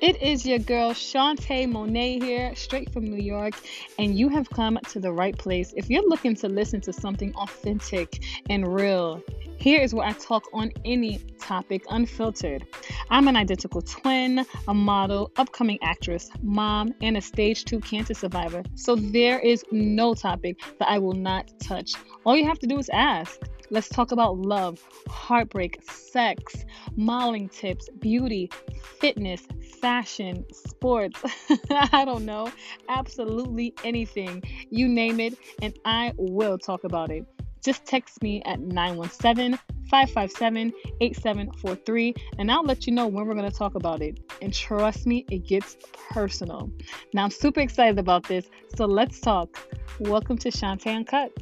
It is your girl Shaunte Monet here, straight from New York, and you have come to the right place. If you're looking to listen to something authentic and real, here is where I talk on any topic unfiltered. I'm an identical twin, a model, upcoming actress, mom, and a stage 2 cancer survivor. So there is no topic that I will not touch. All you have to do is ask. Let's talk about love, heartbreak, sex, modeling tips, beauty, fitness, fashion, sports. I don't know. Absolutely anything. You name it, and I will talk about it. Just text me at 917 557 8743 and I'll let you know when we're going to talk about it. And trust me, it gets personal. Now, I'm super excited about this, so let's talk. Welcome to Shaunte Uncut.